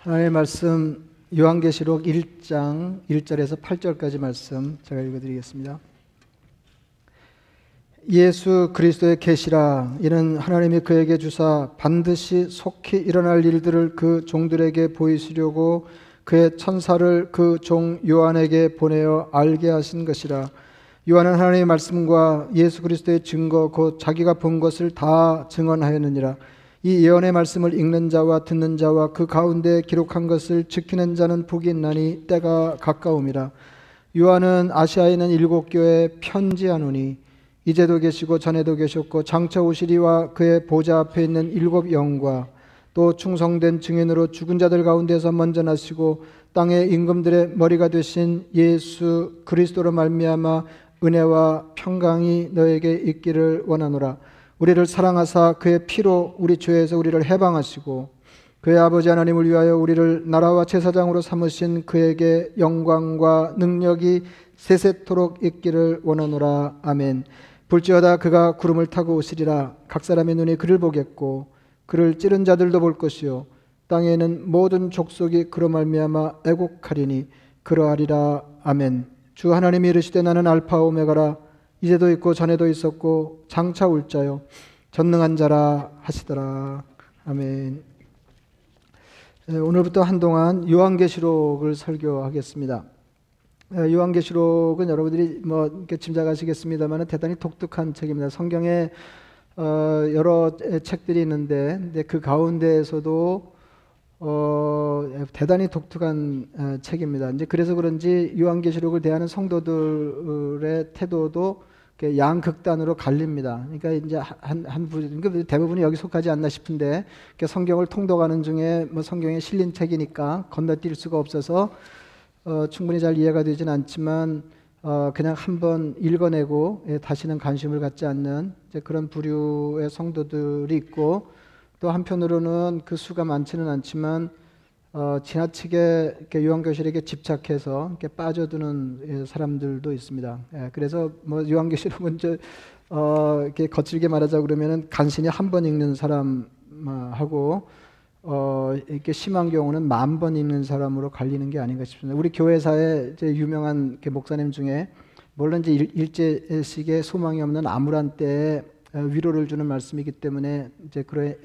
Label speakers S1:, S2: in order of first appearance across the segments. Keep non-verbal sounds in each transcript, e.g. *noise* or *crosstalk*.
S1: 하나님의 말씀 요한계시록 1장 1절에서 8절까지 말씀 제가 읽어드리겠습니다. 예수 그리스도의 계시라. 이는 하나님이 그에게 주사 반드시 속히 일어날 일들을 그 종들에게 보이시려고 그의 천사를 그 종 요한에게 보내어 알게 하신 것이라. 요한은 하나님의 말씀과 예수 그리스도의 증거 곧 자기가 본 것을 다 증언하였느니라 이 예언의 말씀을 읽는 자와 듣는 자와 그 가운데 기록한 것을 지키는 자는 복이 있나니 때가 가까움이라. 요한은 아시아에 있는 일곱 교회에 편지하노니 이제도 계시고 전에도 계셨고 장차 오시리와 그의 보좌 앞에 있는 일곱 영과 또 충성된 증인으로 죽은 자들 가운데서 먼저 나시고 땅의 임금들의 머리가 되신 예수 그리스도로 말미암아 은혜와 평강이 너에게 있기를 원하노라 우리를 사랑하사 그의 피로 우리 죄에서 우리를 해방하시고 그의 아버지 하나님을 위하여 우리를 나라와 제사장으로 삼으신 그에게 영광과 능력이 세세토록 있기를 원하노라. 아멘. 볼지어다 그가 구름을 타고 오시리라. 각 사람의 눈이 그를 보겠고 그를 찌른 자들도 볼 것이요. 땅에는 모든 족속이 그로 말미암아 애곡하리니 그러하리라. 아멘. 주 하나님이 이르시되 나는 알파 오메가라 이제도 있고 전에도 있었고 장차 올 자요 전능한 자라 하시더라 아멘. 네, 오늘부터 한동안 요한계시록을 설교하겠습니다. 네, 요한계시록은 여러분들이 뭐 짐작하시겠습니다만 대단히 독특한 책입니다. 성경에 어, 여러 책들이 있는데 그 가운데에서도 어, 대단히 독특한 어, 책입니다. 그래서 그런지 요한계시록을 대하는 성도들의 태도도 양극단으로 갈립니다. 그러니까 이제 한, 한 부, 그러니까 대부분이 여기 속하지 않나 싶은데 성경을 통독하는 중에 뭐 성경에 실린 책이니까 건너뛸 수가 없어서 어, 충분히 잘 이해가 되진 않지만 어, 그냥 한번 읽어내고 예, 다시는 관심을 갖지 않는 그런 부류의 성도들이 있고 또 한편으로는 그 수가 많지는 않지만 어, 지나치게 이렇게 요한교실에게 집착해서 이렇게 빠져드는 예, 사람들도 있습니다. 예, 그래서 뭐 요한교실은 *laughs* 저, 어, 이렇게 거칠게 말하자 그러면은 간신히 한 번 읽는 사람하고 어, 이렇게 심한 경우는 만 번 읽는 사람으로 갈리는 게 아닌가 싶습니다. 우리 교회사에 이제 유명한 목사님 중에 물론 이제 일제식의 소망이 없는 암울한 때에 위로를 주는 말씀이기 때문에 이제 그래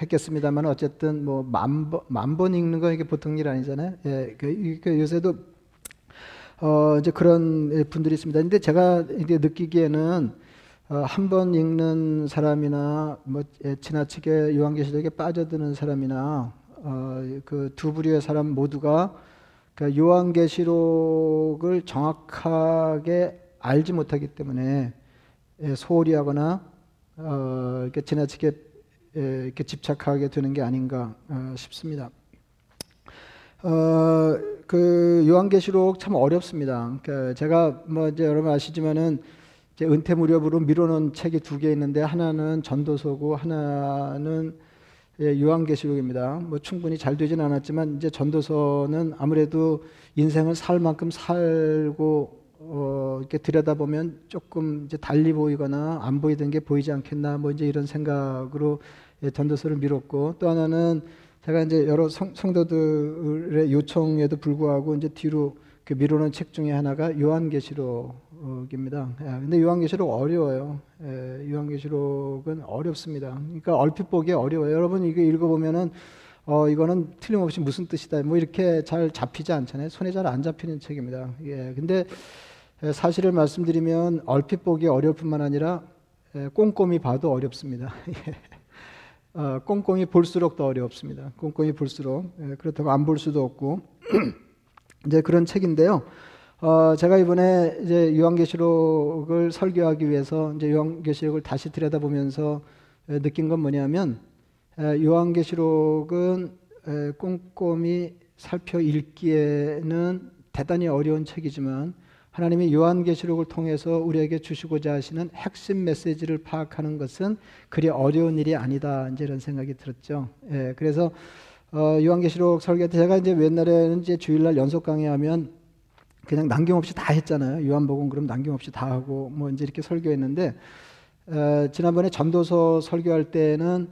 S1: 했겠습니다만 어쨌든 뭐 만번 읽는 거 이게 보통 일 아니잖아요. 예, 그, 그 요새도 어 이제 그런 분들이 있습니다. 근데 제가 이제 느끼기에는 어, 한 번 읽는 사람이나 뭐 예, 지나치게 요한계시록에 빠져드는 사람이나 어, 그 두 부류의 사람 모두가 그 요한계시록을 정확하게 알지 못하기 때문에 예, 소홀히 하거나 어, 이렇게 지나치게 예, 이렇게 집착하게 되는 게 아닌가 어, 싶습니다. 어, 그 요한계시록 참 어렵습니다. 그 제가 뭐 이제 여러분 아시지만은 이제 은퇴 무렵으로 미뤄놓은 책이 두 개 있는데 하나는 전도서고 하나는 예, 요한계시록입니다. 뭐 충분히 잘 되진 않았지만 이제 전도서는 아무래도 인생을 살 만큼 살고 어, 이렇게 들여다보면 조금 이제 달리 보이거나 안 보이던 게 보이지 않겠나 뭐 이제 이런 생각으로 예, 전도서를 미뤘고 또 하나는 제가 이제 여러 성, 성도들의 요청에도 불구하고 이제 뒤로 그 미루는 책 중에 하나가 요한계시록입니다. 예, 근데 요한계시록 어려워요. 예, 요한계시록은 어렵습니다. 그러니까 얼핏 보기 어려워요. 여러분 이거 읽어보면은 어 이거는 틀림없이 무슨 뜻이다 뭐 이렇게 잘 잡히지 않잖아요. 손에 잘 안 잡히는 책입니다. 예, 근데 예, 사실을 말씀드리면 얼핏 보기 어려울 뿐만 아니라 예, 꼼꼼히 봐도 어렵습니다. *laughs* 예. 어, 꼼꼼히 볼수록 더 어렵습니다. 꼼꼼히 볼수록 그렇다고 안 볼 수도 없고 *clears throat* 이제 그런 책인데요. 어, 제가 이번에 이제 요한계시록을 설교하기 위해서 이제 요한계시록을 다시 들여다보면서 느낀 건 뭐냐면 요한계시록은 꼼꼼히 살펴 읽기에는 대단히 어려운 책이지만 하나님이 요한계시록을 통해서 우리에게 주시고자 하시는 핵심 메시지를 파악하는 것은 그리 어려운 일이 아니다. 이제 이런 생각이 들었죠. 예, 그래서 어, 요한계시록 설교 때 제가 이제 옛날에는 이제 주일날 연속 강의하면 그냥 남김없이 다 했잖아요. 요한복음 그럼 남김없이 다 하고 뭐 이제 이렇게 설교했는데 어, 지난번에 전도서 설교할 때는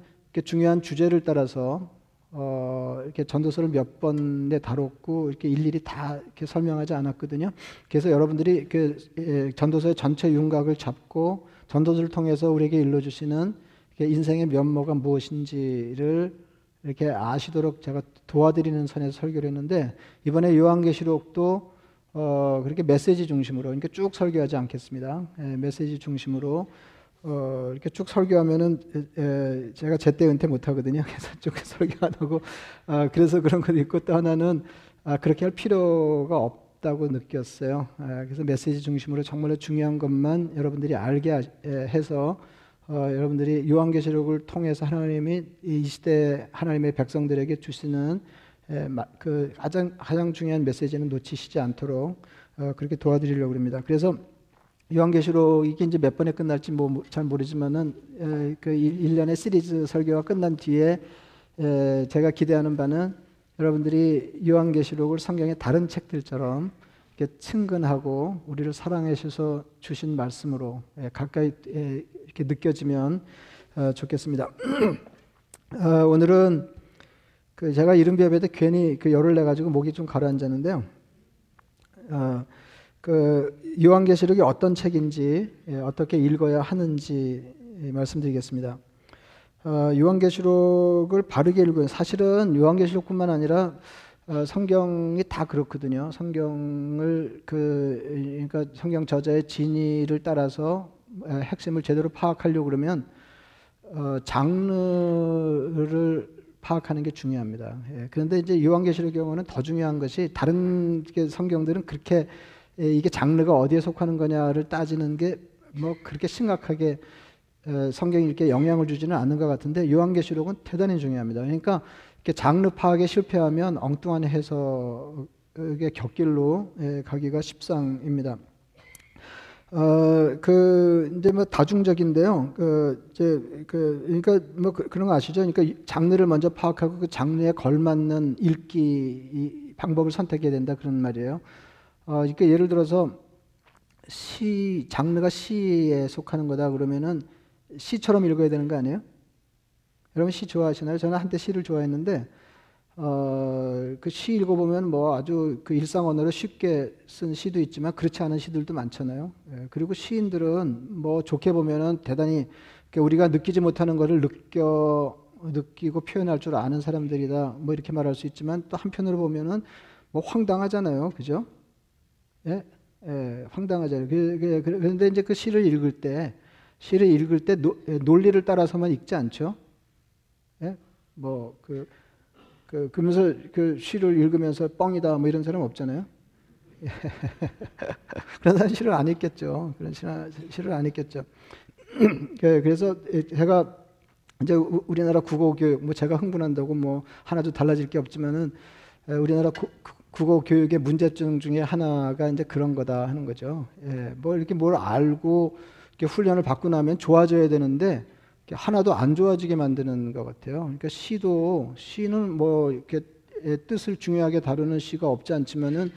S1: 중요한 주제를 따라서 어, 이렇게 전도서를 몇 번에 다뤘고 이렇게 일일이 다 이렇게 설명하지 않았거든요. 그래서 여러분들이 그 예, 전도서의 전체 윤곽을 잡고 전도서를 통해서 우리에게 일러주시는 인생의 면모가 무엇인지를 이렇게 아시도록 제가 도와드리는 선에서 설교를 했는데 이번에 요한계시록도 어, 그렇게 메시지 중심으로 이렇게 쭉 설교하지 않겠습니다. 예, 메시지 중심으로 어, 이렇게 쭉 설교하면은 에, 제가 제때 은퇴 못 하거든요. *laughs* 그래서 쭉 설교 안 하고 아, 그래서 그런 것도 있고 또 하나는 아, 그렇게 할 필요가 없다고 느꼈어요. 아, 그래서 메시지 중심으로 정말로 중요한 것만 여러분들이 알게 하, 에, 해서 어, 여러분들이 요한계시록을 통해서 하나님이 이 시대 하나님의 백성들에게 주시는 에, 마, 그 가장 가장 중요한 메시지는 놓치시지 않도록 어, 그렇게 도와드리려고 합니다. 그래서 요한계시록 이게 이제 몇 번에 끝날지 뭐 잘 모르지만은 에, 그 1년의 시리즈 설교가 끝난 뒤에 에, 제가 기대하는 바는 여러분들이 요한계시록을 성경의 다른 책들처럼 이렇게 친근하고 우리를 사랑해 주셔서 주신 말씀으로 에, 가까이 에, 이렇게 느껴지면 어, 좋겠습니다. *clears throat* 어, 오늘은 그 제가 이른 비업에 괜히 그 열을 내 가지고 목이 좀 가라앉았는데요. 어, 그 요한계시록이 어떤 책인지 예, 어떻게 읽어야 하는지 말씀드리겠습니다. 어, 요한계시록을 바르게 읽어요. 사실은 요한계시록뿐만 아니라 어, 성경이 다 그렇거든요. 성경을 그 그러니까 성경 저자의 진의를 따라서 핵심을 제대로 파악하려고 그러면 어, 장르를 파악하는 게 중요합니다. 예, 그런데 이제 요한계시록 경우는 더 중요한 것이 다른 성경들은 그렇게 예, 이게 장르가 어디에 속하는 거냐를 따지는 게 뭐 그렇게 심각하게 성경이 이렇게 영향을 주지는 않는 것 같은데 요한계시록은 대단히 중요합니다. 그러니까 이렇게 장르 파악에 실패하면 엉뚱한 해석의 곁길로 예, 가기가 십상입니다. 어, 그, 이제 뭐 다중적인데요. 그, 이제, 그, 그러니까 뭐 그, 런거 아시죠? 그러니까 장르를 먼저 파악하고 그 장르에 걸맞는 읽기 방법을 선택해야 된다 그런 말이에요. 어, 그러니까 예를 들어서 시 장르가 시에 속하는 거다 그러면은 시처럼 읽어야 되는 거 아니에요? 여러분 시 좋아하시나요? 저는 한때 시를 좋아했는데 어, 그 시 읽어보면 뭐 아주 그 일상 언어로 쉽게 쓴 시도 있지만 그렇지 않은 시들도 많잖아요. 예, 그리고 시인들은 뭐 좋게 보면은 대단히 우리가 느끼지 못하는 것을 느껴 느끼고 표현할 줄 아는 사람들이다. 뭐 이렇게 말할 수 있지만 또 한편으로 보면은 뭐 황당하잖아요. 그죠? 예, 예 황당하잖아요. 그, 그, 그 런데 이제 그 시를 읽을 때, 시를 읽을 때 노, 예, 논리를 따라서만 읽지 않죠. 예, 뭐 그, 그 그러면서 그 시를 읽으면서 뻥이다 뭐 이런 사람 없잖아요. *laughs* 그런 사람 시를 안 읽겠죠. 그런 시를 안 읽겠죠. *clears throat* 그, 그래서 제가 이제 우리나라 국어 교육 뭐 제가 흥분한다고 뭐 하나도 달라질 게 없지만은 우리나라 구, 국어 교육의 문제점 중에 하나가 이제 그런 거다 하는 거죠. 예, 뭐 이렇게 뭘 알고 이렇게 훈련을 받고 나면 좋아져야 되는데 하나도 안 좋아지게 만드는 것 같아요. 그러니까 시도 시는 뭐 이렇게 뜻을 중요하게 다루는 시가 없지 않지만은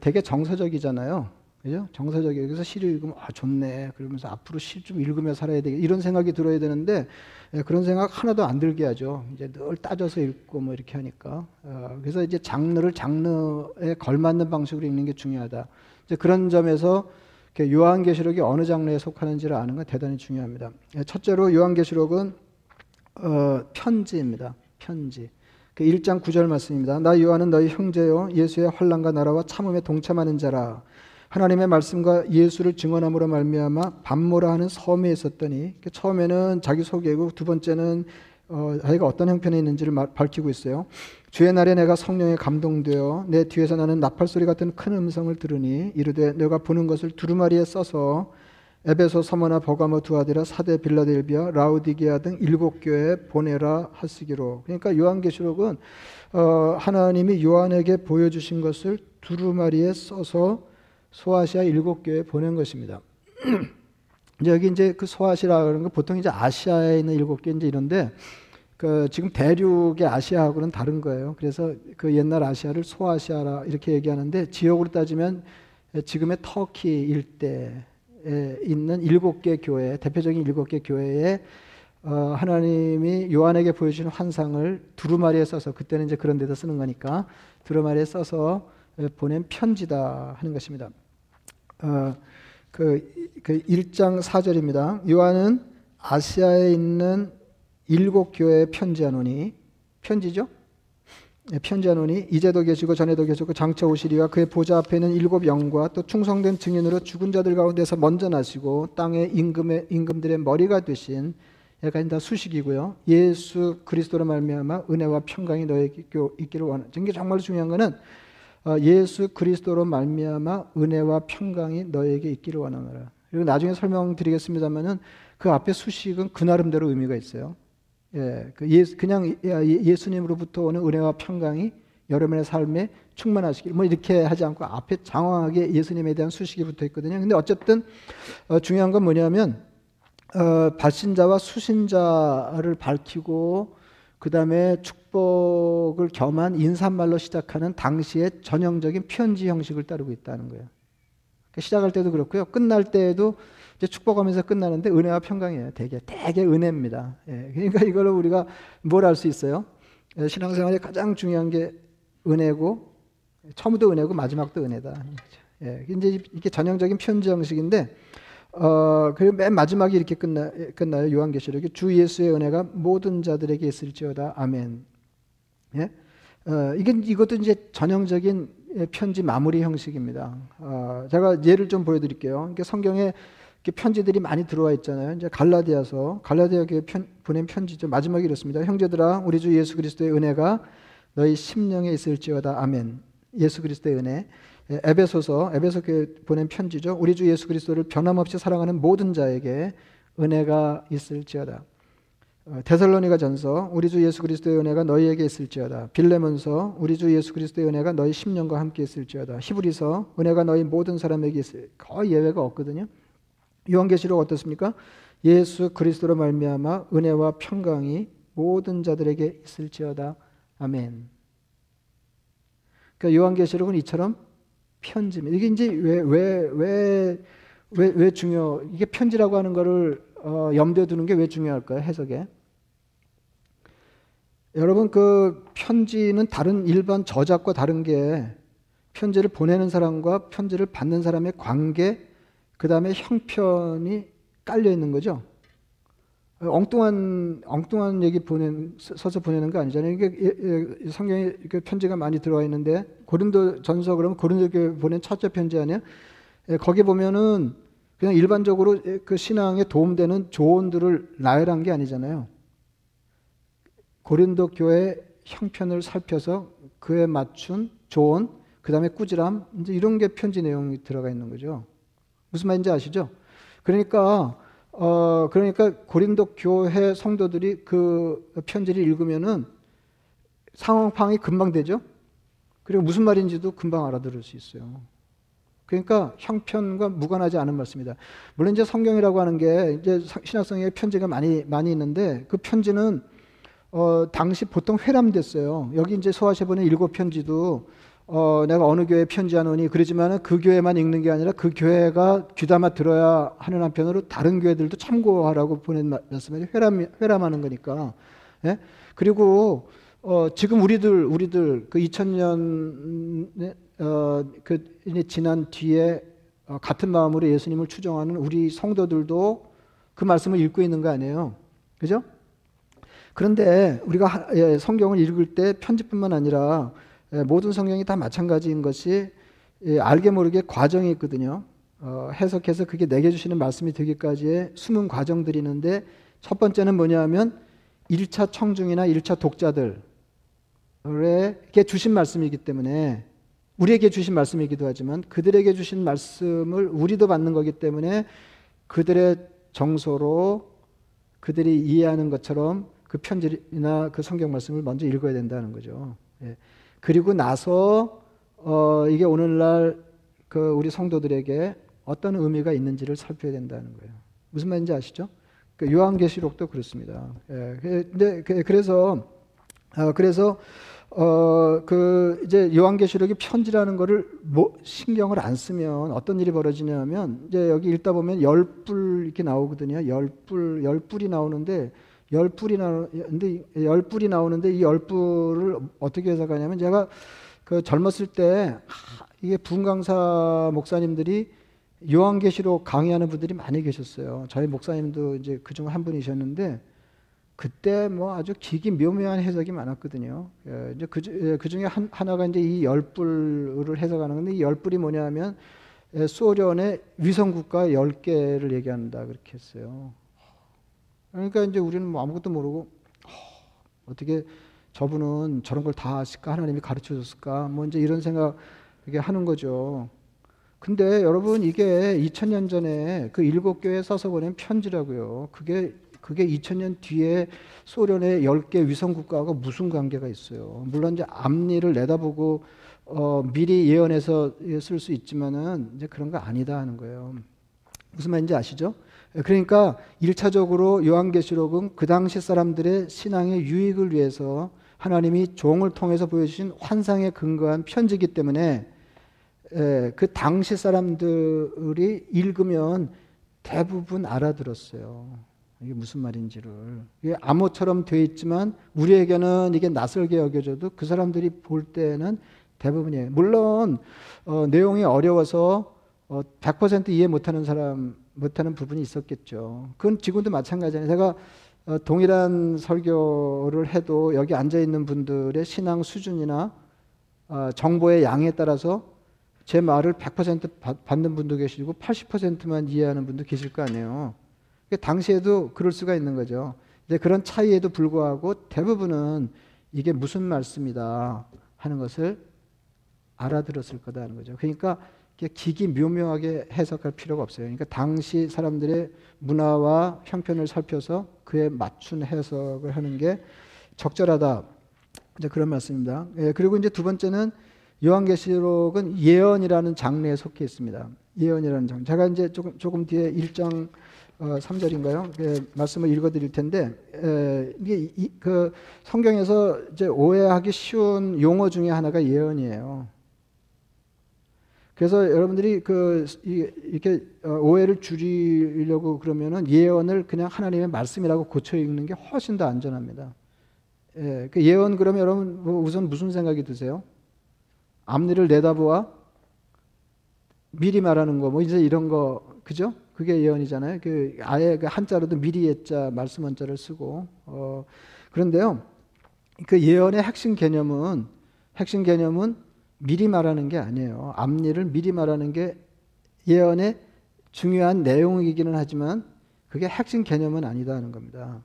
S1: 되게 정서적이잖아요. 그죠? 정서적이에요. 그래서 시를 읽으면 아 좋네. 그러면서 앞으로 시 좀 읽으며 살아야 되겠 이런 생각이 들어야 되는데 예, 그런 생각 하나도 안 들게 하죠. 이제 늘 따져서 읽고 뭐 이렇게 하니까. 어, 그래서 이제 장르를 장르에 걸맞는 방식으로 읽는 게 중요하다. 이제 그런 점에서 요한계시록이 어느 장르에 속하는지를 아는 건 대단히 중요합니다. 예, 첫째로 요한계시록은 어, 편지입니다. 편지. 그 1장 9절 말씀입니다. 나 요한은 너희 형제요 예수의 환란과 나라와 참음에 동참하는 자라. 하나님의 말씀과 예수를 증언함으로 말미암아 반모라 하는 섬에 있었더니 처음에는 자기 소개고 두 번째는 어, 자기가 어떤 형편에 있는지를 말, 밝히고 있어요. 주의 날에 내가 성령에 감동되어 내 뒤에서 나는 나팔 소리 같은 큰 음성을 들으니 이르되 내가 보는 것을 두루마리에 써서 에베소 서머나 버가모 두아디라 사대 빌라델비아 라우디게아 등 일곱 교회에 보내라 하시기로 그러니까 요한계시록은 어, 하나님이 요한에게 보여주신 것을 두루마리에 써서 소아시아 일곱 교회에 보낸 것입니다. *clears throat* 여기 이제 그 소아시아라는 건 보통 이제 아시아에 있는 일곱 개 이제 이런데 그 지금 대륙의 아시아하고는 다른 거예요. 그래서 그 옛날 아시아를 소아시아라 이렇게 얘기하는데 지역으로 따지면 지금의 터키 일대에 있는 일곱 개 교회, 대표적인 일곱 개 교회에 어, 하나님이 요한에게 보여주신 환상을 두루마리에 써서 그때는 이제 그런 데다 쓰는 거니까 두루마리에 써서 보낸 편지다 하는 것입니다. 어, 그, 그 1장 4절입니다. 요한은 아시아에 있는 일곱 교회에 편지하노니 편지죠? 네, 편지하노니 이제도 계시고 전에도 계시고 장차 오시리가 그의 보좌 앞에 있는 일곱 영과 또 충성된 증인으로 죽은 자들 가운데서 먼저 나시고 땅의 임금의 임금들의 머리가 되신 여기까지 다 수식이고요. 예수 그리스도로 말미암아 은혜와 평강이 너에게 있기를 원하는. 이게 정말 중요한 거는 어, 예수 그리스도로 말미암아 은혜와 평강이 너에게 있기를 원하노라. 그리고 나중에 설명드리겠습니다만은 그 앞에 수식은 그 나름대로 의미가 있어요. 예, 그 예수, 그냥 예, 예수님으로부터 오는 은혜와 평강이 여러분의 삶에 충만하시길 뭐 이렇게 하지 않고 앞에 장황하게 예수님에 대한 수식이 붙어 있거든요. 근데 어쨌든 어, 중요한 건 뭐냐면 어, 발신자와 수신자를 밝히고 그 다음에 축복을 겸한 인사말로 시작하는 당시의 전형적인 편지 형식을 따르고 있다는 거예요. 그러니까 시작할 때도 그렇고요. 끝날 때에도 이제 축복하면서 끝나는데 은혜와 평강이에요. 되게 되게 은혜입니다. 예, 그러니까 이걸로 우리가 뭘 알 수 있어요? 예, 신앙생활에 가장 중요한 게 은혜고 처음부터 은혜고 마지막도 은혜다. 예, 이제 이게 전형적인 편지 형식인데 어, 그리고 맨 마지막에 이렇게 끝나, 끝나요. 요한계시록이 주 예수의 은혜가 모든 자들에게 있을지어다. 아멘. 예? 어, 이게, 이것도 이제 전형적인 편지 마무리 형식입니다. 어, 제가 예를 좀 보여드릴게요. 이게 성경에 편지들이 많이 들어와 있잖아요. 이제 갈라디아서, 갈라디아 교회 편, 보낸 편지죠. 마지막에 이렇습니다. 형제들아, 우리 주 예수 그리스도의 은혜가 너희 심령에 있을지어다. 아멘. 예수 그리스도의 은혜. 예, 에베소서 에베소 교회 보낸 편지죠. 우리 주 예수 그리스도를 변함없이 사랑하는 모든 자에게 은혜가 있을지어다. 어, 데살로니가 전서 우리 주 예수 그리스도의 은혜가 너희에게 있을지어다. 빌레몬서 우리 주 예수 그리스도의 은혜가 너희 심령과 함께 있을지어다. 히브리서 은혜가 너희 모든 사람에게 있을 거의 예외가 없거든요. 요한계시록 어떻습니까? 예수 그리스도로 말미암아 은혜와 평강이 모든 자들에게 있을지어다. 아멘. 그러니까 요한계시록은 이처럼 편지입니다. 이게 이제 왜 왜 왜 왜 왜 중요? 이게 편지라고 하는 거를 어, 염두에 두는 게 왜 중요할까요? 해석에. 여러분 그 편지는 다른 일반 저작과 다른 게 편지를 보내는 사람과 편지를 받는 사람의 관계 그 다음에 형편이 깔려 있는 거죠. 엉뚱한 엉뚱한 얘기 보낸 서서 보내는 거 아니잖아요. 이게 성경에 편지가 많이 들어와 있는데 고린도 전서 그러면 고린도교회 보낸 첫째 편지 아니에요? 거기 보면은 그냥 일반적으로 그 신앙에 도움되는 조언들을 나열한 게 아니잖아요. 고린도 교회 형편을 살펴서 그에 맞춘 조언, 그 다음에 꾸지람, 이제 이런 게 편지 내용이 들어가 있는 거죠. 무슨 말인지 아시죠? 그러니까 어, 그러니까 고린도 교회 성도들이 그 편지를 읽으면은 상황 파악이 금방 되죠? 그리고 무슨 말인지도 금방 알아들을 수 있어요. 그러니까 형편과 무관하지 않은 말씀이다. 물론 이제 성경이라고 하는 게 이제 신학성의 편지가 많이 많이 있는데 그 편지는 어, 당시 보통 회람됐어요. 여기 이제 소아시 보는 일곱 편지도 어, 내가 어느 교회 편지하노니 그러지만은 그 교회만 읽는 게 아니라 그 교회가 귀담아 들어야 하는 한편으로 다른 교회들도 참고하라고 보낸 말씀이 회람 회람하는 거니까. 예? 그리고 어, 지금 우리들 우리들 그 2000년 어, 그 지난 뒤에 어, 같은 마음으로 예수님을 추종하는 우리 성도들도 그 말씀을 읽고 있는 거 아니에요. 그죠? 그런데 우리가 예, 성경을 읽을 때 편지뿐만 아니라 예, 모든 성경이 다 마찬가지인 것이 예, 알게 모르게 과정이 있거든요. 어, 해석해서 그게 내게 주시는 말씀이 되기까지의 숨은 과정들이 있는데 첫 번째는 뭐냐면 1차 청중이나 1차 독자들에게 주신 말씀이기 때문에 우리에게 주신 말씀이기도 하지만 그들에게 주신 말씀을 우리도 받는 거기 때문에 그들의 정서로 그들이 이해하는 것처럼 그 편지나 그 성경 말씀을 먼저 읽어야 된다는 거죠. 예. 그리고 나서 어, 이게 오늘날 그 우리 성도들에게 어떤 의미가 있는지를 살펴야 된다는 거예요. 무슨 말인지 아시죠? 그 요한계시록도 그렇습니다. 예, 근데 그, 그래서 어, 그래서 어, 그 이제 요한계시록이 편지라는 거를 뭐 신경을 안 쓰면 어떤 일이 벌어지냐면 이제 여기 읽다 보면 열뿔 이렇게 나오거든요. 열 뿔, 열 뿔이 나오는데 열 뿔이 나오는데 열 뿔이 나오는데 이 열 뿔을 어떻게 해석하냐면 제가 그 젊었을 때 이게 분강사 목사님들이 요한계시록 강의하는 분들이 많이 계셨어요. 저희 목사님도 이제 그중 한 분이셨는데 그때 뭐 아주 기기 묘묘한 해석이 많았거든요. 예, 이제 그, 예, 그 중에 한, 하나가 이제 이 열불을 해석하는 건데 이 열불이 뭐냐면 예, 소련의 위성국가 10개를 얘기한다 그렇게 했어요. 그러니까 이제 우리는 뭐 아무것도 모르고 어 떻게 저분은 저런 걸 다 아실까 하나님이 가르쳐 줬을까 뭐 이제 이런 생각 이게 하는 거죠. 근데 여러분 이게 2000년 전에 그 일곱 교회 써서 보낸 편지라고요. 그게 그게 2000년 뒤에 소련의 10개 위성 국가가 무슨 관계가 있어요. 물론 이제 앞니를 내다보고 어, 미리 예언해서 쓸 수 있지만은 이제 그런 거 아니다 하는 거예요. 무슨 말인지 아시죠? 그러니까 1차적으로 요한계시록은 그 당시 사람들의 신앙의 유익을 위해서 하나님이 종을 통해서 보여주신 환상에 근거한 편지기 때문에 그 당시 사람들이 읽으면 대부분 알아들었어요. 이게 무슨 말인지를. 이게 암호처럼 되어 있지만 우리에게는 이게 낯설게 여겨져도 그 사람들이 볼 때는 대부분이에요. 물론 어, 내용이 어려워서 어, 100% 이해 못하는 사람 못하는 부분이 있었겠죠. 그건 지금도 마찬가지예요. 제가 어, 동일한 설교를 해도 여기 앉아 있는 분들의 신앙 수준이나 어, 정보의 양에 따라서 제 말을 100% 받는 분도 계시고 80%만 이해하는 분도 계실 거 아니에요. 당시에도 그럴 수가 있는 거죠. 이제 그런 차이에도 불구하고 대부분은 이게 무슨 말씀이다 하는 것을 알아들었을 거다 하는 거죠. 그러니까 기기 묘묘하게 해석할 필요가 없어요. 그러니까 당시 사람들의 문화와 형편을 살펴서 그에 맞춘 해석을 하는 게 적절하다. 이제 그런 말씀입니다. 예, 그리고 이제 두 번째는 요한계시록은 예언이라는 장르에 속해 있습니다. 예언이라는 장. 제가 이제 조금 조금 뒤에 1장 어, 3절인가요? 예, 말씀을 읽어 드릴 텐데 에, 이게 이, 그 성경에서 이제 오해하기 쉬운 용어 중에 하나가 예언이에요. 그래서 여러분들이 그 이렇게 어, 오해를 줄이려고 그러면은 예언을 그냥 하나님의 말씀이라고 고쳐 읽는 게 훨씬 더 안전합니다. 예, 그 예언 그러면 여러분 뭐 우선 무슨 생각이 드세요? 앞니를 내다보아 미리 말하는 거 뭐 이제 이런 거 그죠? 그게 예언이잖아요. 그 아예 그 한자로도 미리 예자 말씀 원자를 쓰고 어 그런데요. 그 예언의 핵심 개념은 핵심 개념은 미리 말하는 게 아니에요. 앞일을 미리 말하는 게 예언의 중요한 내용이기는 하지만 그게 핵심 개념은 아니다는 겁니다.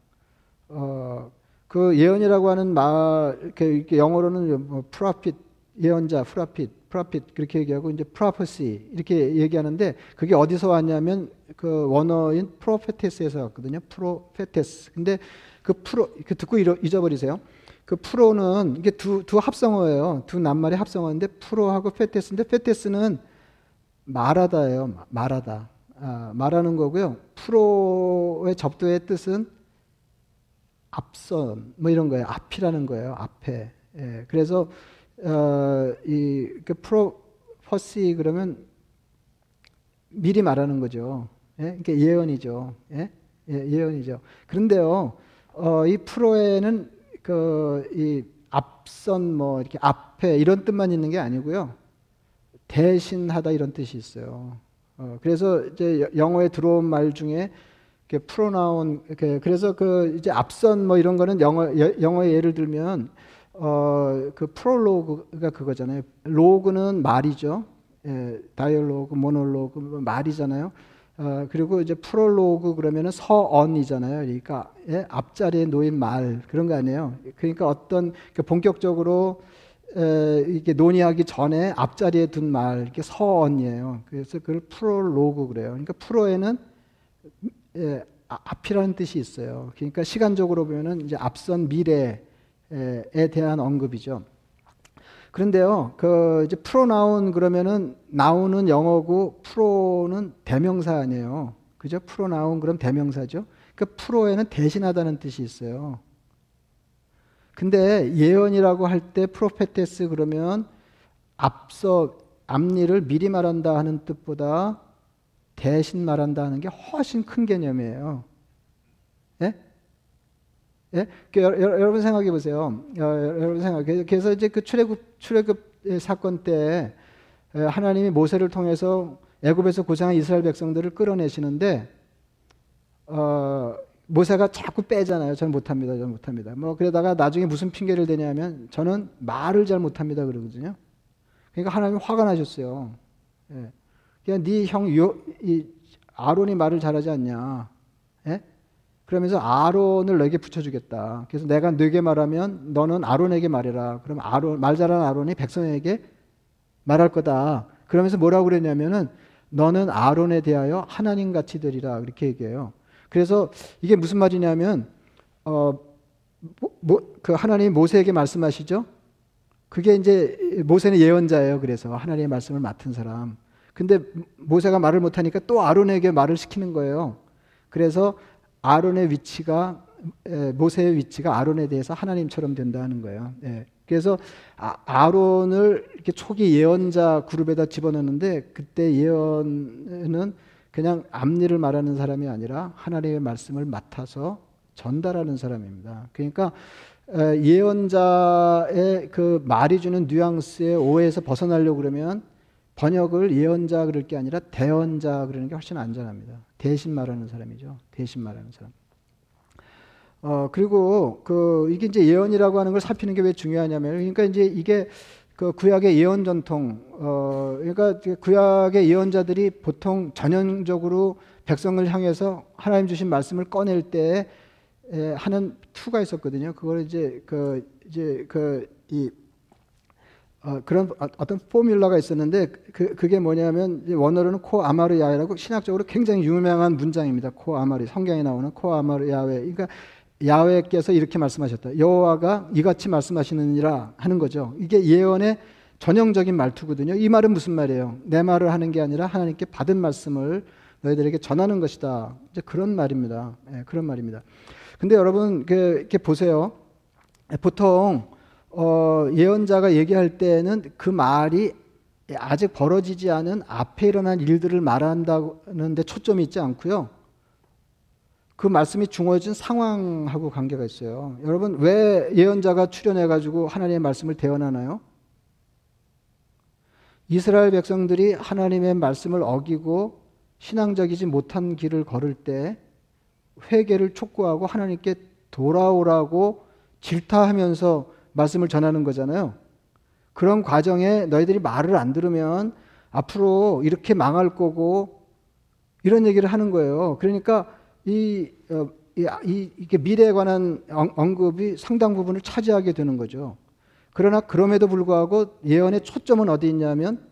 S1: 어, 그 예언이라고 하는 말, 이렇게, 영어로는 뭐 prophet, 예언자, prophet, prophet 그렇게 얘기하고 이제 prophecy 이렇게 얘기하는데 그게 어디서 왔냐면 그 원어인 προφήτης에서 왔거든요. προφήτης. 근데 그 προ 그 듣고 잊어버리세요. 그 προ는 이게 두, 두 합성어예요. 두 낱말의 합성어인데 προ하고 φήτης인데 φήτης는 말하다예요. 말하다. 아, 말하는 거고요. προ의 접두의 뜻은 앞선 뭐 이런 거예요. 앞이라는 거예요. 앞에. 예, 그래서 어, 이그 prophecy 그러면 미리 말하는 거죠. 예? 그러니까 예언이죠. 예? 예, 예언이죠. 그런데요, 어, 이 프로에는 그, 이 앞선 뭐 이렇게 앞에 이런 뜻만 있는 게 아니고요. 대신하다 이런 뜻이 있어요. 어, 그래서 이제 영어에 들어온 말 중에 이렇게 프로나운 이렇게 그래서 그 이제 앞선 뭐 이런 거는 영어 영어의 예를 들면 어, 그 프롤로그가 그거잖아요. 로그는 말이죠. 예, 다이얼로그, 모놀로그 뭐 말이잖아요. 어, 그리고 이제 프롤로그 그러면은 서언이잖아요. 그러니까 예, 앞자리에 놓인 말 그런 거 아니에요. 그러니까 어떤 그 본격적으로 에, 이게 논의하기 전에 앞자리에 둔 말, 이게 서언이에요. 그래서 그걸 프롤로그 그래요. 그러니까 프로에는 예, 아, 앞이라는 뜻이 있어요. 그러니까 시간적으로 보면은 이제 앞선 미래에 대한 언급이죠. 그런데요, 그 이제 프로나운 그러면은 나우는 영어고 프로는 대명사 아니에요. 그죠? 프로나운 그럼 대명사죠. 그 프로에는 대신하다는 뜻이 있어요. 근데 예언이라고 할 때 프로페테스 그러면 앞서 앞일을 미리 말한다 하는 뜻보다 대신 말한다 하는 게 훨씬 큰 개념이에요. 예? 예? 그 여러분 생각해 보세요. 어, 여러분 생각해. 그래서 이제 그 출애굽 출애굽 사건 때 에, 하나님이 모세를 통해서 애굽에서 고생한 이스라엘 백성들을 끌어내시는데 어, 모세가 자꾸 빼잖아요. 저는 못합니다. 저는 못합니다. 뭐 그러다가 나중에 무슨 핑계를 대냐면 저는 말을 잘 못합니다 그러거든요. 그러니까 하나님이 화가 나셨어요. 예. 그냥 네형 이 아론이 말을 잘하지 않냐. 예? 그러면서 아론을 너에게 붙여주겠다. 그래서 내가 너에게 말하면 너는 아론에게 말해라. 그럼 아론 말 잘하는 아론이 백성에게 말할 거다. 그러면서 뭐라고 그랬냐면은 너는 아론에 대하여 하나님 같이 되리라 그렇게 얘기해요. 그래서 이게 무슨 말이냐면 어그 뭐, 그 하나님 모세에게 말씀하시죠. 그게 이제 모세는 예언자예요. 그래서 하나님의 말씀을 맡은 사람. 근데 모세가 말을 못하니까 또 아론에게 말을 시키는 거예요. 그래서 아론의 위치가 모세의 위치가 아론에 대해서 하나님처럼 된다는 거예요. 예. 그래서 아, 론을 이렇게 초기 예언자 그룹에다 집어넣는데 그때 예언은 그냥 앞일을 말하는 사람이 아니라 하나님의 말씀을 맡아서 전달하는 사람입니다. 그러니까 예언자의 그 말이 주는 뉘앙스의 오해에서 벗어나려고 그러면 번역을 예언자 그럴 게 아니라 대언자 그러는 게 훨씬 안전합니다. 대신 말하는 사람이죠. 대신 말하는 사람. 어 그리고 그 이게 이제 예언이라고 하는 걸 살피는 게 왜 중요하냐면 그러니까 이제 이게 그 구약의 예언 전통 어 그러니까 구약의 예언자들이 보통 전형적으로 백성을 향해서 하나님 주신 말씀을 꺼낼 때 하는 투가 있었거든요. 그걸 이제 그 이제 그이 어, 그런 어떤 포뮬러가 있었는데 그, 그게 뭐냐면 원어로는 코 아마르 야훼라고 신학적으로 굉장히 유명한 문장입니다. 코 아마르 성경에 나오는 코 아마르 야훼. 그러니까 야훼께서 이렇게 말씀하셨다. 여호와가 이같이 말씀하시느니라 하는 거죠. 이게 예언의 전형적인 말투거든요. 이 말은 무슨 말이에요? 내 말을 하는 게 아니라 하나님께 받은 말씀을 너희들에게 전하는 것이다. 이제 그런 말입니다. 네, 그런 말입니다. 근데 여러분 그, 이렇게 보세요. 보통 어, 예언자가 얘기할 때는 그 말이 아직 벌어지지 않은 앞에 일어난 일들을 말한다는데 초점이 있지 않고요. 그 말씀이 중어진 상황하고 관계가 있어요. 여러분 왜 예언자가 출연해 가지고 하나님의 말씀을 대언하나요? 이스라엘 백성들이 하나님의 말씀을 어기고 신앙적이지 못한 길을 걸을 때 회개를 촉구하고 하나님께 돌아오라고 질타하면서 말씀을 전하는 거잖아요. 그런 과정에 너희들이 말을 안 들으면 앞으로 이렇게 망할 거고 이런 얘기를 하는 거예요. 그러니까 이, 어, 이, 이 이게 미래에 관한 언급이 상당 부분을 차지하게 되는 거죠. 그러나 그럼에도 불구하고 예언의 초점은 어디 있냐면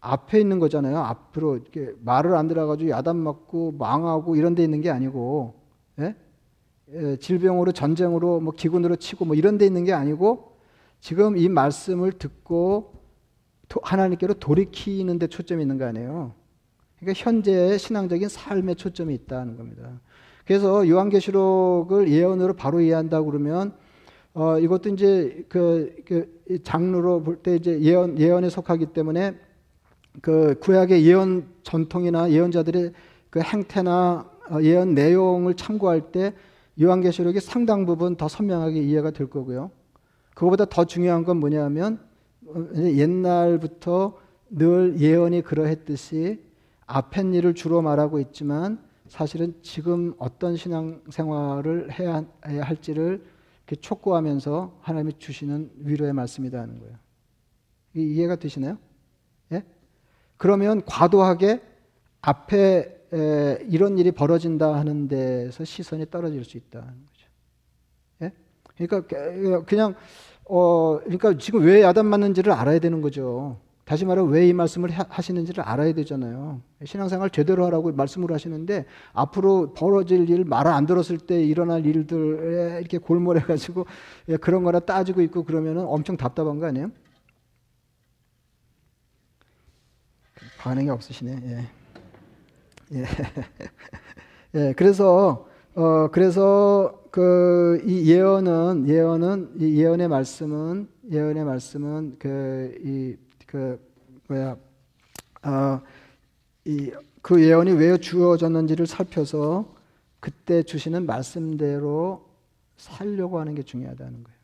S1: 앞에 있는 거잖아요. 앞으로 이렇게 말을 안 들어가지고 야단 맞고 망하고 이런 데 있는 게 아니고 예? 예, 질병으로 전쟁으로 뭐 기근으로 치고 뭐 이런 데 있는 게 아니고 지금 이 말씀을 듣고 하나님께로 돌이키는 데 초점이 있는 거 아니에요. 그러니까 현재의 신앙적인 삶에 초점이 있다는 겁니다. 그래서 요한계시록을 예언으로 바로 이해한다 그러면 어, 이것도 이제 그, 그 장르로 볼 때 이제 예언 예언에 속하기 때문에 그 구약의 예언 전통이나 예언자들의 그 행태나 어, 예언 내용을 참고할 때 요한계시록이 상당 부분 더 선명하게 이해가 될 거고요. 그거보다 더 중요한 건 뭐냐면 옛날부터 늘 예언이 그러했듯이 앞엔 일을 주로 말하고 있지만 사실은 지금 어떤 신앙생활을 해야 할지를 촉구하면서 하나님이 주시는 위로의 말씀이다 하는 거예요. 이해가 되시나요? 예? 그러면 과도하게 앞에 에, 이런 일이 벌어진다 하는 데서 시선이 떨어질 수 있다는 거죠. 예? 그러니까 그냥 어 그러니까 지금 왜 야단 맞는지를 알아야 되는 거죠. 다시 말해 왜 이 말씀을 하시는지를 알아야 되잖아요. 신앙생활 제대로 하라고 말씀을 하시는데 앞으로 벌어질 일, 말을 안 들었을 때 일어날 일들에 이렇게 골몰해 가지고 예, 그런 거나 따지고 있고 그러면 엄청 답답한 거 아니에요? 반응이 없으시네. 예. 예. *laughs* 예, 그래서 어 그래서 그 이 예언은 예언은 이 예언의 말씀은 예언의 말씀은 그 이그 그 뭐야 어이그 예언이 왜 주어졌는지를 살펴서 그때 주시는 말씀대로 살려고 하는 게 중요하다는 거예요.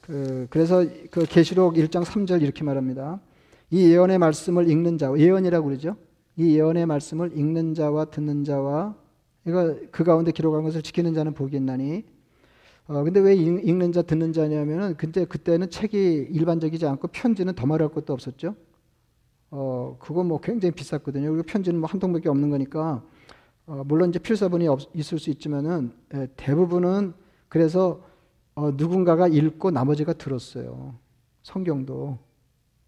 S1: 그, 그래서 그 계시록 1장 3절 이렇게 말합니다. 이 예언의 말씀을 읽는 자, 예언이라고 그러죠. 이 예언의 말씀을 읽는 자와 듣는 자와 이거 그 가운데 기록한 것을 지키는 자는 복이 있나니 어, 근데 왜 읽, 읽는 자 듣는 자냐면은 근데 그때는 책이 일반적이지 않고 편지는 더 말할 것도 없었죠. 어, 그거 뭐 굉장히 비쌌거든요. 그리고 편지는 뭐 한 통밖에 없는 거니까 어, 물론 이제 필사본이 없, 있을 수 있지만은 예, 대부분은 그래서 어, 누군가가 읽고 나머지가 들었어요. 성경도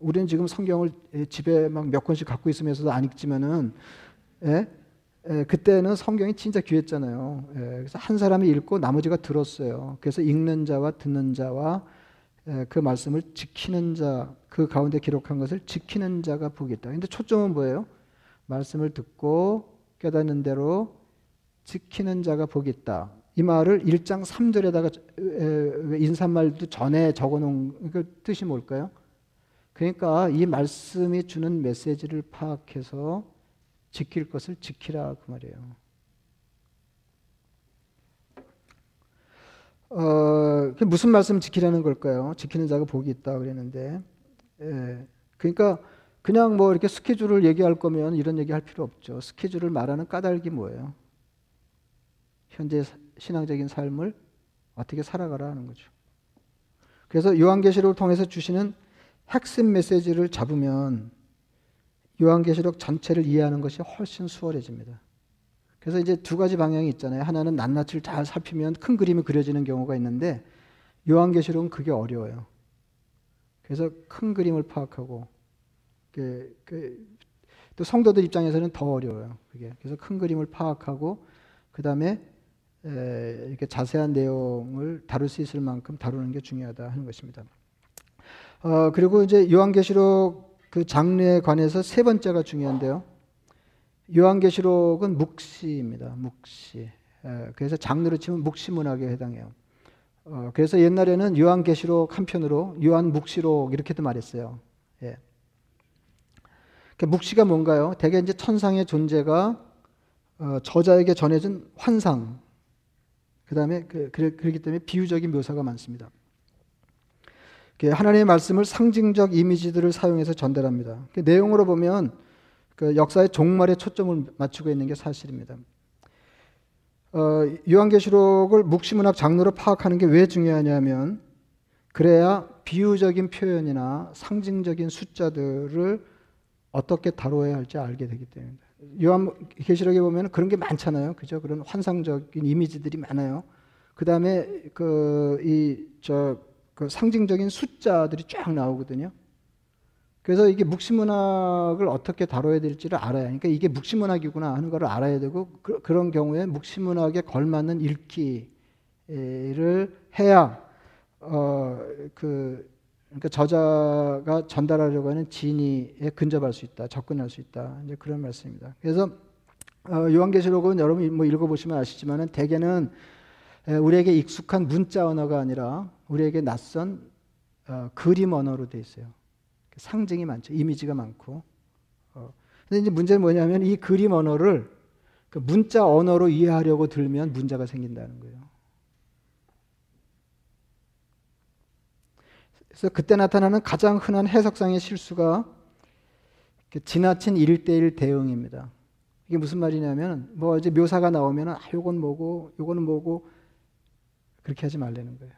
S1: 우리는 지금 성경을 예, 집에 막 몇 권씩 갖고 있으면서도 안 읽지만은 예? 예, 그때는 성경이 진짜 귀했잖아요. 예, 그래서 한 사람이 읽고 나머지가 들었어요. 그래서 읽는 자와 듣는 자와 예, 그 말씀을 지키는 자, 그 가운데 기록한 것을 지키는 자가 있다. 근데 초점은 뭐예요? 말씀을 듣고 깨닫는 대로 지키는 자가 있다. 이 말을 1장 3절에다가 인사말도 전에 적어 놓은 그 뜻이 뭘까요? 그러니까 이 말씀이 주는 메시지를 파악해서 지킬 것을 지키라 그 말이에요. 어, 무슨 말씀 지키라는 걸까요? 지키는 자가 복이 있다 그랬는데, 예, 그러니까 그냥 뭐 이렇게 스케줄을 얘기할 거면 이런 얘기 할 필요 없죠. 스케줄을 말하는 까닭이 뭐예요? 현재 신앙적인 삶을 어떻게 살아가라 하는 거죠. 그래서 요한계시록을 통해서 주시는 핵심 메시지를 잡으면 요한계시록 전체를 이해하는 것이 훨씬 수월해집니다. 그래서 이제 두 가지 방향이 있잖아요. 하나는 낱낱이를 잘 살피면 큰 그림이 그려지는 경우가 있는데 요한계시록은 그게 어려워요. 그래서 큰 그림을 파악하고 그, 그, 또 성도들 입장에서는 더 어려워요. 그게 그래서 큰 그림을 파악하고 그 다음에 이렇게 자세한 내용을 다룰 수 있을 만큼 다루는 게 중요하다 하는 것입니다. 어, 그리고 이제 요한계시록 그 장르에 관해서 세 번째가 중요한데요. 요한계시록은 묵시입니다. 묵시. 에, 그래서 장르로 치면 묵시문학에 해당해요. 어, 그래서 옛날에는 요한계시록 한편으로 요한묵시록 이렇게도 말했어요. 예. 묵시가 뭔가요? 대개 이제 천상의 존재가 어, 저자에게 전해진 환상, 그 다음에 그, 그렇기 때문에 비유적인 묘사가 많습니다. 하나님의 말씀을 상징적 이미지들을 사용해서 전달합니다. 그 내용으로 보면 그 역사의 종말에 초점을 맞추고 있는 게 사실입니다. 어, 요한계시록을 묵시문학 장르로 파악하는 게 왜 중요하냐면 그래야 비유적인 표현이나 상징적인 숫자들을 어떻게 다뤄야 할지 알게 되기 때문입니다. 요한계시록에 보면 그런 게 많잖아요. 그죠? 그런 환상적인 이미지들이 많아요. 그 다음에 그, 이, 저, 그 상징적인 숫자들이 쫙 나오거든요. 그래서 이게 묵시문학을 어떻게 다뤄야 될지를 알아야, 그러니까 이게 묵시문학이구나 하는 걸 알아야 되고, 그, 런 경우에 묵시문학에 걸맞는 읽기를 해야, 어, 그, 그러니까 저자가 전달하려고 하는 진의에 근접할 수 있다, 접근할 수 있다. 이제 그런 말씀입니다. 그래서 어, 요한계시록은 여러분 뭐 읽어보시면 아시지만은 대개는 우리에게 익숙한 문자 언어가 아니라 우리에게 낯선 어, 그림 언어로 돼 있어요. 상징이 많죠, 이미지가 많고. 어, 근데 이제 문제는 뭐냐면 이 그림 언어를 그 문자 언어로 이해하려고 들면 문제가 생긴다는 거예요. 그래서 그때 나타나는 가장 흔한 해석상의 실수가 지나친 일대일 대응입니다. 이게 무슨 말이냐면 뭐 이제 묘사가 나오면 아 요건 뭐고 요거는 뭐고 그렇게 하지 말라는 거예요.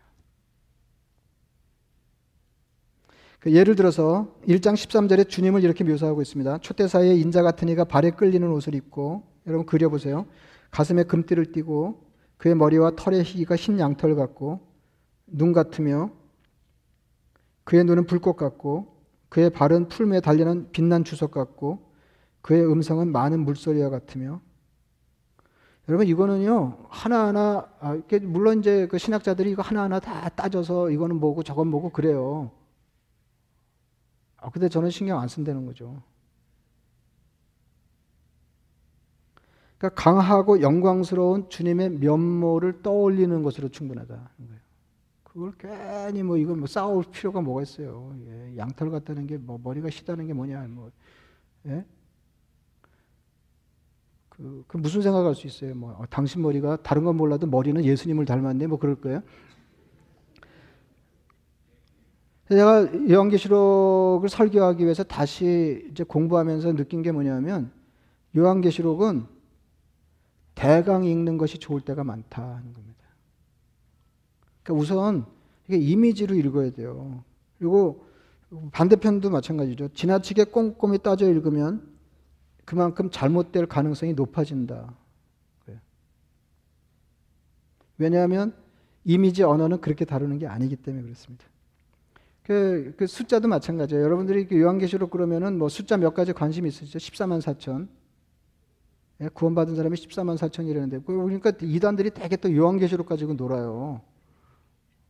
S1: 그 예를 들어서 1장 13절에 주님을 이렇게 묘사하고 있습니다. 초대사의 인자 같은 이가 발에 끌리는 옷을 입고 여러분 그려보세요. 가슴에 금띠를 띠고 그의 머리와 털의 희기가 흰 양털 같고 눈 같으며 그의 눈은 불꽃 같고 그의 발은 풀무에 달리는 빛난 주석 같고 그의 음성은 많은 물소리와 같으며 여러분 이거는요 하나하나 아, 물론 이제 그 신학자들이 이거 하나하나 다 따져서 이거는 뭐고 저건 뭐고 그래요. 아 근데 저는 신경 안 쓴다는 거죠. 그러니까 강하고 영광스러운 주님의 면모를 떠올리는 것으로 충분하다는 거예요. 그걸 괜히 뭐 이건 뭐 싸울 필요가 뭐가 있어요. 예, 양털 같다는 게 뭐 머리가 시다는 게 뭐냐 뭐 예? 그, 그 무슨 생각할 수 있어요? 뭐 어, 당신 머리가 다른 건 몰라도 머리는 예수님을 닮았네 뭐 그럴 거예요. 제가 요한계시록을 설교하기 위해서 다시 이제 공부하면서 느낀 게 뭐냐면 요한계시록은 대강 읽는 것이 좋을 때가 많다는 겁니다. 그러니까 우선 이게 이미지로 읽어야 돼요. 그리고 반대편도 마찬가지죠. 지나치게 꼼꼼히 따져 읽으면 그만큼 잘못될 가능성이 높아진다. 왜냐하면 이미지 언어는 그렇게 다루는 게 아니기 때문에 그렇습니다. 그, 그 숫자도 마찬가지예요. 여러분들이 그 요한계시록 그러면은 뭐 숫자 몇 가지 관심 있으시죠? 14만 4천. 예, 구원받은 사람이 14만 4천이라는데 그러니까 이단들이 되게 또 요한계시록 가지고 놀아요.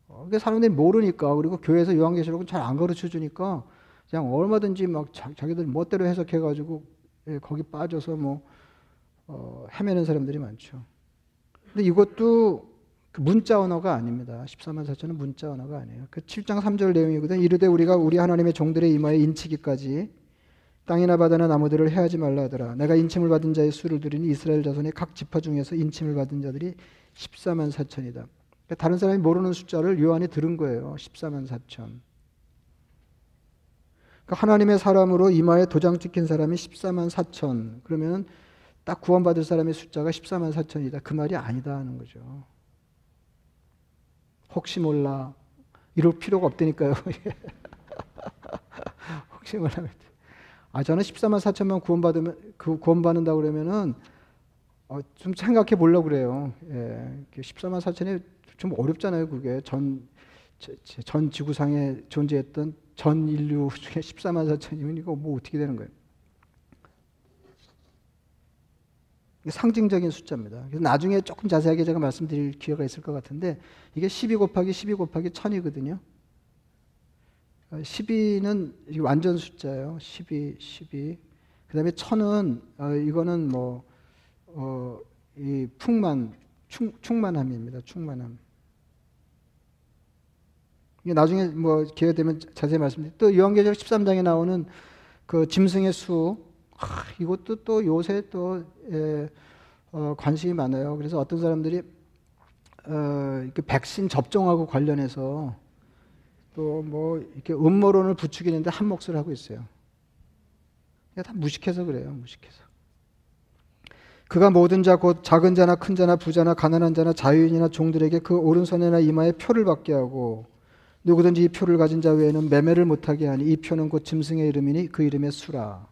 S1: 어, 그 사람들이 모르니까 그리고 교회에서 요한계시록은 잘 안 가르쳐 주니까 그냥 얼마든지 막 자, 기들 멋대로 해석해 가지고 예, 거기 빠져서 뭐 어, 헤매는 사람들이 많죠. 근데 이것도 그 문자 언어가 아닙니다. 14만 4천은 문자 언어가 아니에요. 그 7장 3절 내용이거든. 이르되 우리가 우리 하나님의 종들의 이마에 인치기까지 땅이나 바다나 나무들을 해하지 말라 하더라. 내가 인침을 받은 자의 수를 들으니 이스라엘 자손의 각 지파 중에서 인침을 받은 자들이 14만 4천이다. 그러니까 다른 사람이 모르는 숫자를 요한이 들은 거예요. 14만 4천. 그러니까 하나님의 사람으로 이마에 도장 찍힌 사람이 14만 4천. 그러면 딱 구원받을 사람의 숫자가 14만 4천이다. 그 말이 아니다 하는 거죠. 혹시 몰라. 이럴 필요가 없다니까요. *laughs* 혹시 몰라. 아, 저는 14만 4천만 구원받으면, 그 구원받는다 그러면은, 어, 좀 생각해 보려고 그래요. 예. 14만 4천이 좀 어렵잖아요, 그게. 전, 전 지구상에 존재했던 전 인류 중에 14만 4천이면 이거 뭐 어떻게 되는 거예요? 상징적인 숫자입니다. 나중에 조금 자세하게 제가 말씀드릴 기회가 있을 것 같은데 이게 12 곱하기 12 곱하기 1000이거든요. 12는 완전 숫자예요. 12, 12. 그 다음에 천은, 어, 이거는 뭐, 어, 이 풍만, 충, 충만함입니다. 충만함. 나중에 뭐 기회 되면 자세히 말씀드릴게요. 또 요한계시록 13장에 나오는 그 짐승의 수, 아, 이것도 또 요새 또, 예, 어, 관심이 많아요. 그래서 어떤 사람들이, 어, 백신 접종하고 관련해서 또 뭐 이렇게 음모론을 부추기는데 한 몫을 하고 있어요. 다 무식해서 그래요. 무식해서. 그가 모든 자 곧 작은 자나 큰 자나 부자나 가난한 자나 자유인이나 종들에게 그 오른손이나 이마에 표를 받게 하고 누구든지 이 표를 가진 자 외에는 매매를 못하게 하니 이 표는 곧 짐승의 이름이니 그 이름의 수라.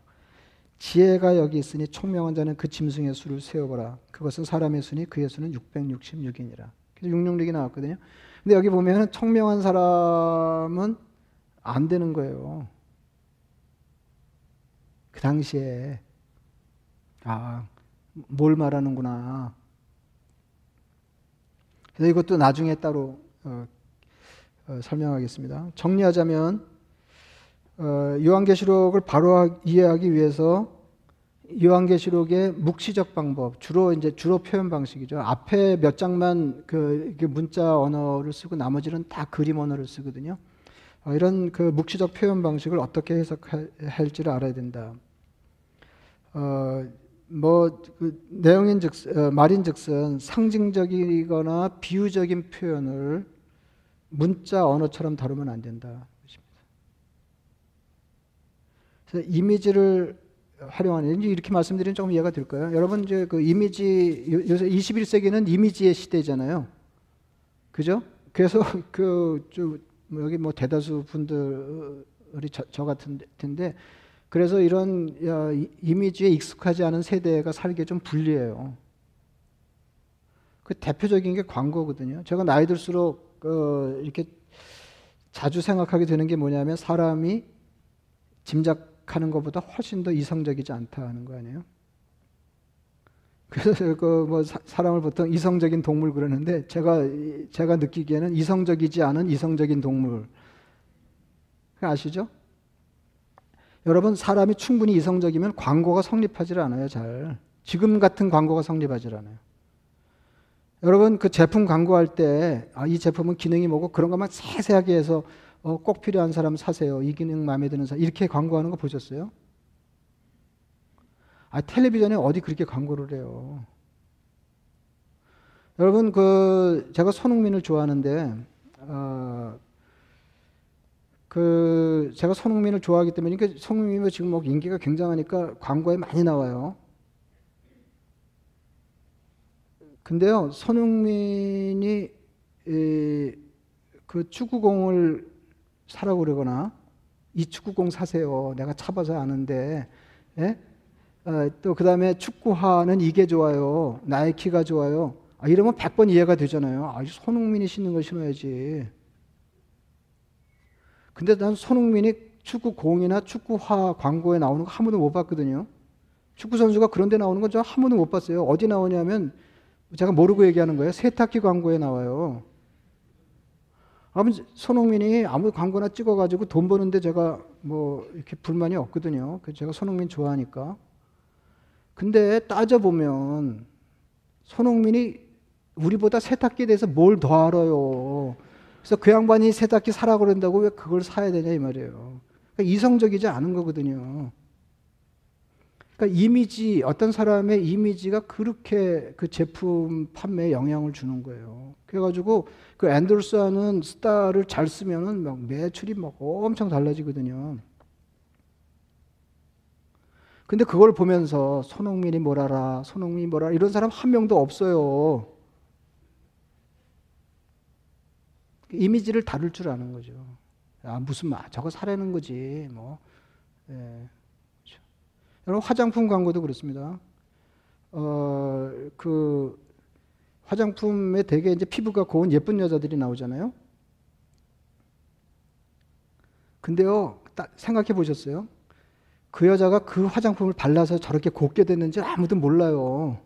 S1: 지혜가 여기 있으니 총명한 자는 그 짐승의 수를 세어보라. 그것은 사람의 수니 그의 수는 666이니라. 그래서 666이 나왔거든요. 근데 여기 보면 청명한 사람은 안 되는 거예요. 그 당시에 아, 뭘 말하는구나. 그래서 이것도 나중에 따로 어, 어, 설명하겠습니다. 정리하자면 어, 요한계시록을 바로 이해하기 위해서 요한계시록의 묵시적 방법 주로 이제 주로 표현 방식이죠. 앞에 몇 장만 그 문자 언어를 쓰고 나머지는 다 그림 언어를 쓰거든요. 어, 이런 그 묵시적 표현 방식을 어떻게 해석할지를 알아야 된다. 어, 뭐 그 내용인즉 어, 말인 즉슨 상징적이거나 비유적인 표현을 문자 언어처럼 다루면 안 된다. 그래서 이미지를 활용하는 이렇게 말씀드리면 조금 이해가 될까요? 여러분 이제 그 이미지 요새 21세기는 이미지의 시대잖아요. 그죠? 그래서 *laughs* 그좀 뭐 여기 뭐 대다수 분들이 저, 저 같은 텐데 그래서 이런 이미지에 익숙하지 않은 세대가 살기 좀 불리해요. 그 대표적인 게 광고거든요. 제가 나이 들수록 어, 이렇게 자주 생각하게 되는 게 뭐냐면 사람이 짐작 하는 것보다 훨씬 더 이성적이지 않다 하는 거 아니에요? 그래서 그 뭐 사람을 보통 이성적인 동물 그러는데 제가 제가 느끼기에는 이성적이지 않은 이성적인 동물 아시죠? 여러분 사람이 충분히 이성적이면 광고가 성립하지 않아요. 잘 지금 같은 광고가 성립하지 않아요. 여러분 그 제품 광고할 때이 아, 제품은 기능이 뭐고 그런 것만 세세하게 해서 어, 꼭 필요한 사람 사세요. 이 기능 마음에 드는 사람. 이렇게 광고하는 거 보셨어요? 아, 텔레비전에 어디 그렇게 광고를 해요. 여러분, 그, 제가 손흥민을 좋아하는데, 어, 그, 제가 손흥민을 좋아하기 때문에, 그러니까 손흥민이 지금 뭐 인기가 굉장하니까 광고에 많이 나와요. 근데요, 손흥민이, 이, 그 축구공을 사라고 그러거나, 이 축구공 사세요. 내가 차봐서 아는데, 예? 어, 또그 다음에 축구화는 이게 좋아요. 나이키가 좋아요. 아, 이러면 100번 이해가 되잖아요. 아, 손흥민이 신는 걸 신어야지. 근데 난 손흥민이 축구공이나 축구화 광고에 나오는 거 한 번도 못 봤거든요. 축구 선수가 그런 데 나오는 건 저 한 번도 못 봤어요. 어디 나오냐면 제가 모르고 얘기하는 거예요. 세탁기 광고에 나와요. 아버지 손흥민이 아무 광고나 찍어가지고 돈 버는데 제가 뭐 이렇게 불만이 없거든요. 제가 손흥민 좋아하니까. 근데 따져보면 손흥민이 우리보다 세탁기에 대해서 뭘 더 알아요. 그래서 그 양반이 세탁기 사라 그런다고 왜 그걸 사야 되냐 이 말이에요. 그러니까 이성적이지 않은 거거든요. 그러니까 이미지 어떤 사람의 이미지가 그렇게 그 제품 판매에 영향을 주는 거예요. 그래가지고 그 앤더슨은 스타를 잘 쓰면은 막 매출이 막 엄청 달라지거든요. 근데 그걸 보면서 손흥민이 뭐라라, 손흥민이 뭐라 이런 사람 한 명도 없어요. 이미지를 다룰 줄 아는 거죠. 아, 무슨 말, 저거 사라는 거지, 뭐. 예. 여러분, 화장품 광고도 그렇습니다. 어, 그, 화장품에 되게 이제 피부가 고운 예쁜 여자들이 나오잖아요. 근데요, 딱 생각해 보셨어요? 그 여자가 그 화장품을 발라서 저렇게 곱게 됐는지 아무도 몰라요.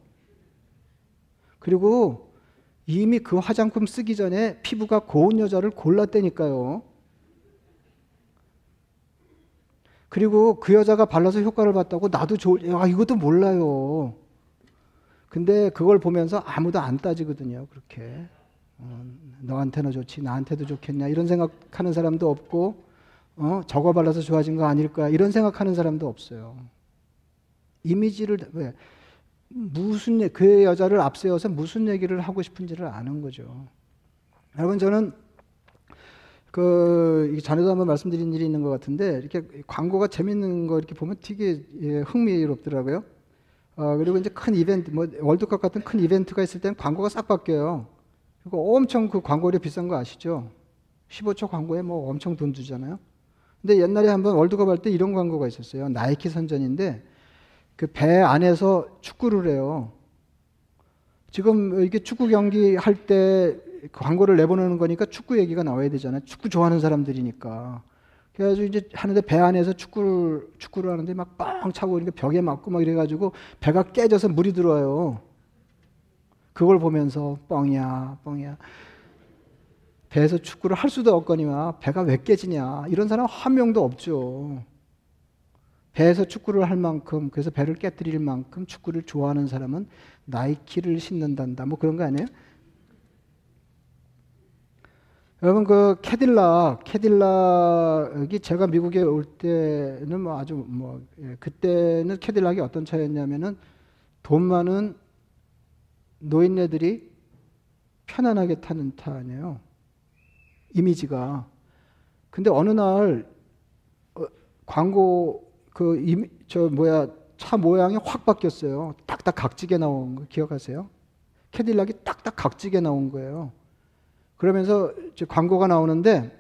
S1: 그리고 이미 그 화장품 쓰기 전에 피부가 고운 여자를 골랐다니까요. 그리고 그 여자가 발라서 효과를 봤다고 나도 좋, 아, 이것도 몰라요. 근데 그걸 보면서 아무도 안 따지거든요. 그렇게. 어, 너한테는 좋지, 나한테도 좋겠냐, 이런 생각하는 사람도 없고, 어, 저거 발라서 좋아진 거 아닐까 이런 생각하는 사람도 없어요. 이미지를 왜 무슨 그 여자를 앞세워서 무슨 얘기를 하고 싶은지를 아는 거죠. 여러분 저는 그 전에도 한번 말씀드린 일이 있는 것 같은데 이렇게 광고가 재밌는 거 이렇게 보면 되게 예, 흥미롭더라고요. 어, 그리고 이제 큰 이벤트, 뭐 월드컵 같은 큰 이벤트가 있을 때는 광고가 싹 바뀌어요. 그리고 엄청 그 광고료 비싼 거 아시죠? 15초 광고에 뭐 엄청 돈 주잖아요. 근데 옛날에 한번 월드컵 할 때 이런 광고가 있었어요. 나이키 선전인데 그 배 안에서 축구를 해요. 지금 이게 축구 경기 할 때 광고를 내보내는 거니까 축구 얘기가 나와야 되잖아요. 축구 좋아하는 사람들이니까. 그래가지고 이제 하는데 배 안에서 축구를 축구를 하는데 막 빵 차고 그러니까 벽에 맞고 막 이래가지고 배가 깨져서 물이 들어와요. 그걸 보면서 뻥이야, 뻥이야. 배에서 축구를 할 수도 없거니와 배가 왜 깨지냐 이런 사람 한 명도 없죠. 배에서 축구를 할 만큼 그래서 배를 깨뜨릴 만큼 축구를 좋아하는 사람은 나이키를 신는단다 뭐 그런 거 아니에요? 여러분 그 캐딜락 캐딜락이 제가 미국에 올 때는 뭐 아주 뭐 예, 그때는 캐딜락이 어떤 차였냐면은 돈 많은 노인네들이 편안하게 타는 차 아니에요. 이미지가. 근데 어느 날 어, 광고 그저 뭐야 차 모양이 확 바뀌었어요. 딱딱 각지게 나온 거 기억하세요? 캐딜락이 딱딱 각지게 나온 거예요. 그러면서 광고가 나오는데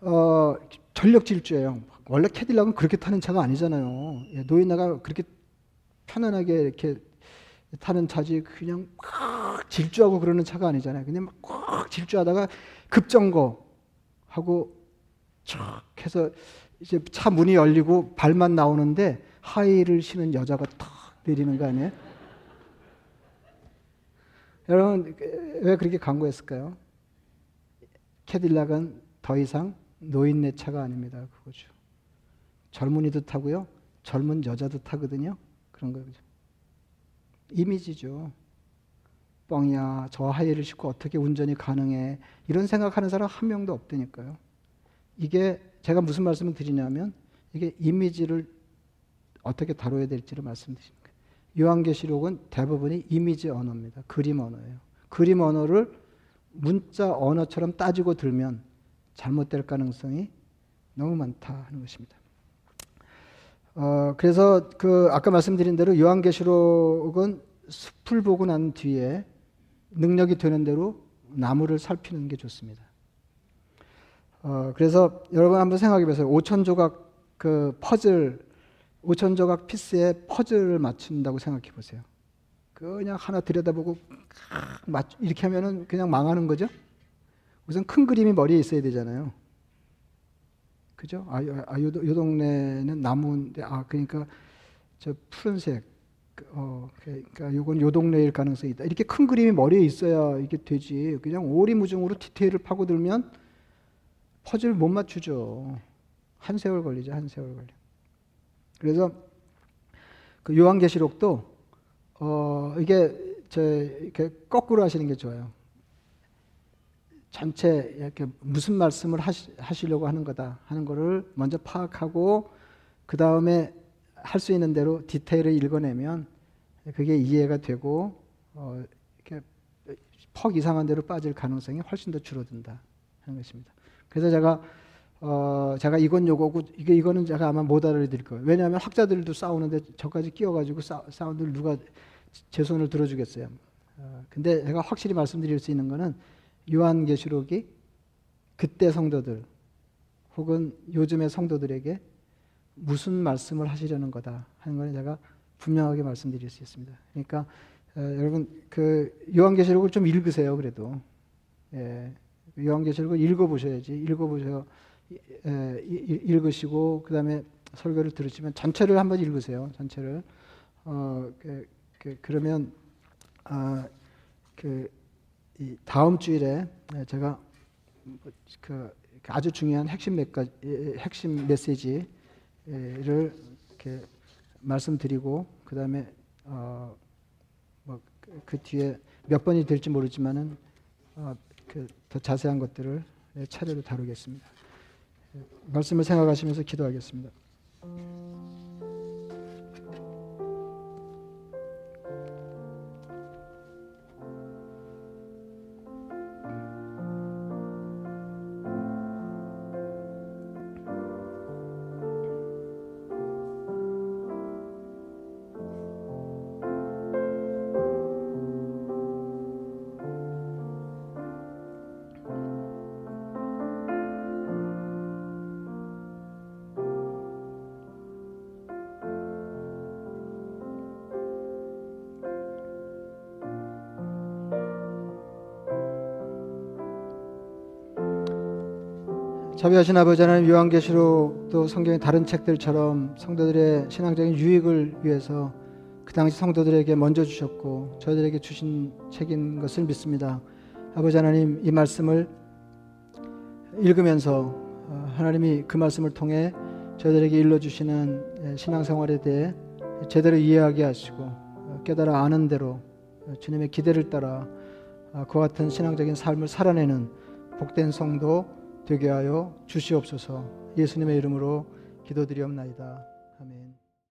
S1: 어, 전력 질주예요. 원래 캐딜락은 그렇게 타는 차가 아니잖아요. 예, 노인네가 그렇게 편안하게 이렇게 타는 차지 그냥 막 질주하고 그러는 차가 아니잖아요. 그냥 막 질주하다가 급정거 하고 촥 해서 이제 차 문이 열리고 발만 나오는데 하이를 신은 여자가 탁 내리는 거 아니에요? 여러분 왜 그렇게 광고했을까요? 캐딜락은 더 이상 노인네 차가 아닙니다. 그거죠. 젊은이도 타고요. 젊은 여자도 타거든요. 그런 거죠. 이미지죠. 뻥이야. 저 하이를 신고 어떻게 운전이 가능해. 이런 생각하는 사람 한 명도 없다니까요. 이게 제가 무슨 말씀을 드리냐면 이게 이미지를 어떻게 다뤄야 될지를 말씀드립니다. 요한계시록은 대부분이 이미지 언어입니다. 그림 언어예요. 그림 언어를 문자 언어처럼 따지고 들면 잘못될 가능성이 너무 많다 하는 것입니다. 어, 그래서 그 아까 말씀드린 대로 요한계시록은 숲을 보고 난 뒤에 능력이 되는 대로 나무를 살피는 게 좋습니다. 어, 그래서 여러분 한번 생각해 보세요. 5천 조각 그 퍼즐, 5천 조각 피스에 퍼즐을 맞춘다고 생각해 보세요. 그냥 하나 들여다보고 맞 이렇게 하면은 그냥 망하는 거죠. 우선 큰 그림이 머리에 있어야 되잖아요. 그죠? 아, 아 요, 요 동네는 나무인데 아 그러니까 저 푸른색 그, 어 그러니까 요건 요 동네일 가능성이 있다. 이렇게 큰 그림이 머리에 있어야 이게 되지. 그냥 오리무중으로 디테일을 파고들면 퍼즐 못 맞추죠. 한 세월 걸리죠. 한 세월 걸려. 그래서 그 요한계시록도 어 이게 저 이렇게 거꾸로 하시는 게 좋아요. 전체 이렇게 무슨 말씀을 하시, 하시려고 하는 거다 하는 거를 먼저 파악하고 그 다음에 할 수 있는 대로 디테일을 읽어내면 그게 이해가 되고 어, 이렇게 퍽 이상한 대로 빠질 가능성이 훨씬 더 줄어든다 하는 것입니다. 그래서 제가 어, 제가 이건 요거고 이게 이거는 제가 아마 못 알아드릴 거예요. 왜냐하면 학자들도 싸우는데 저까지 끼어가지고 싸, 싸운들 누가 제 손을 들어주겠어요. 어, 근데 제가 확실히 말씀드릴 수 있는 거는 요한계시록이 그때 성도들 혹은 요즘의 성도들에게 무슨 말씀을 하시려는 거다 하는 걸 제가 분명하게 말씀드릴 수 있습니다. 그러니까 어, 여러분 그 요한계시록을 좀 읽으세요. 그래도 예, 요한계시록을 읽어보셔야지 읽어보셔 예, 읽으시고 그 다음에 설교를 들으시면 전체를 한번 읽으세요. 전체를 어, 그, 그, 그러면 아, 그 다음 주일에 제가 그 아주 중요한 핵심 몇 가지 핵심 메시지를 이렇게 말씀드리고 그 다음에 어 뭐그 뒤에 몇 번이 될지 모르지만은 어 그 더 자세한 것들을 차례로 다루겠습니다. 말씀을 생각하시면서 기도하겠습니다. 자비하신 아버지 하나님 요한계시록도 성경의 다른 책들처럼 성도들의 신앙적인 유익을 위해서 그 당시 성도들에게 먼저 주셨고 저희들에게 주신 책인 것을 믿습니다. 아버지 하나님 이 말씀을 읽으면서 어, 하나님이 그 말씀을 통해 저희들에게 일러주시는 신앙생활에 대해 제대로 이해하게 하시고 어, 깨달아 아는 대로 어, 주님의 기대를 따라 그와 같은 신앙적인 삶을 살아내는 복된 성도 되게 하여 주시옵소서 예수님의 이름으로 기도드리옵나이다.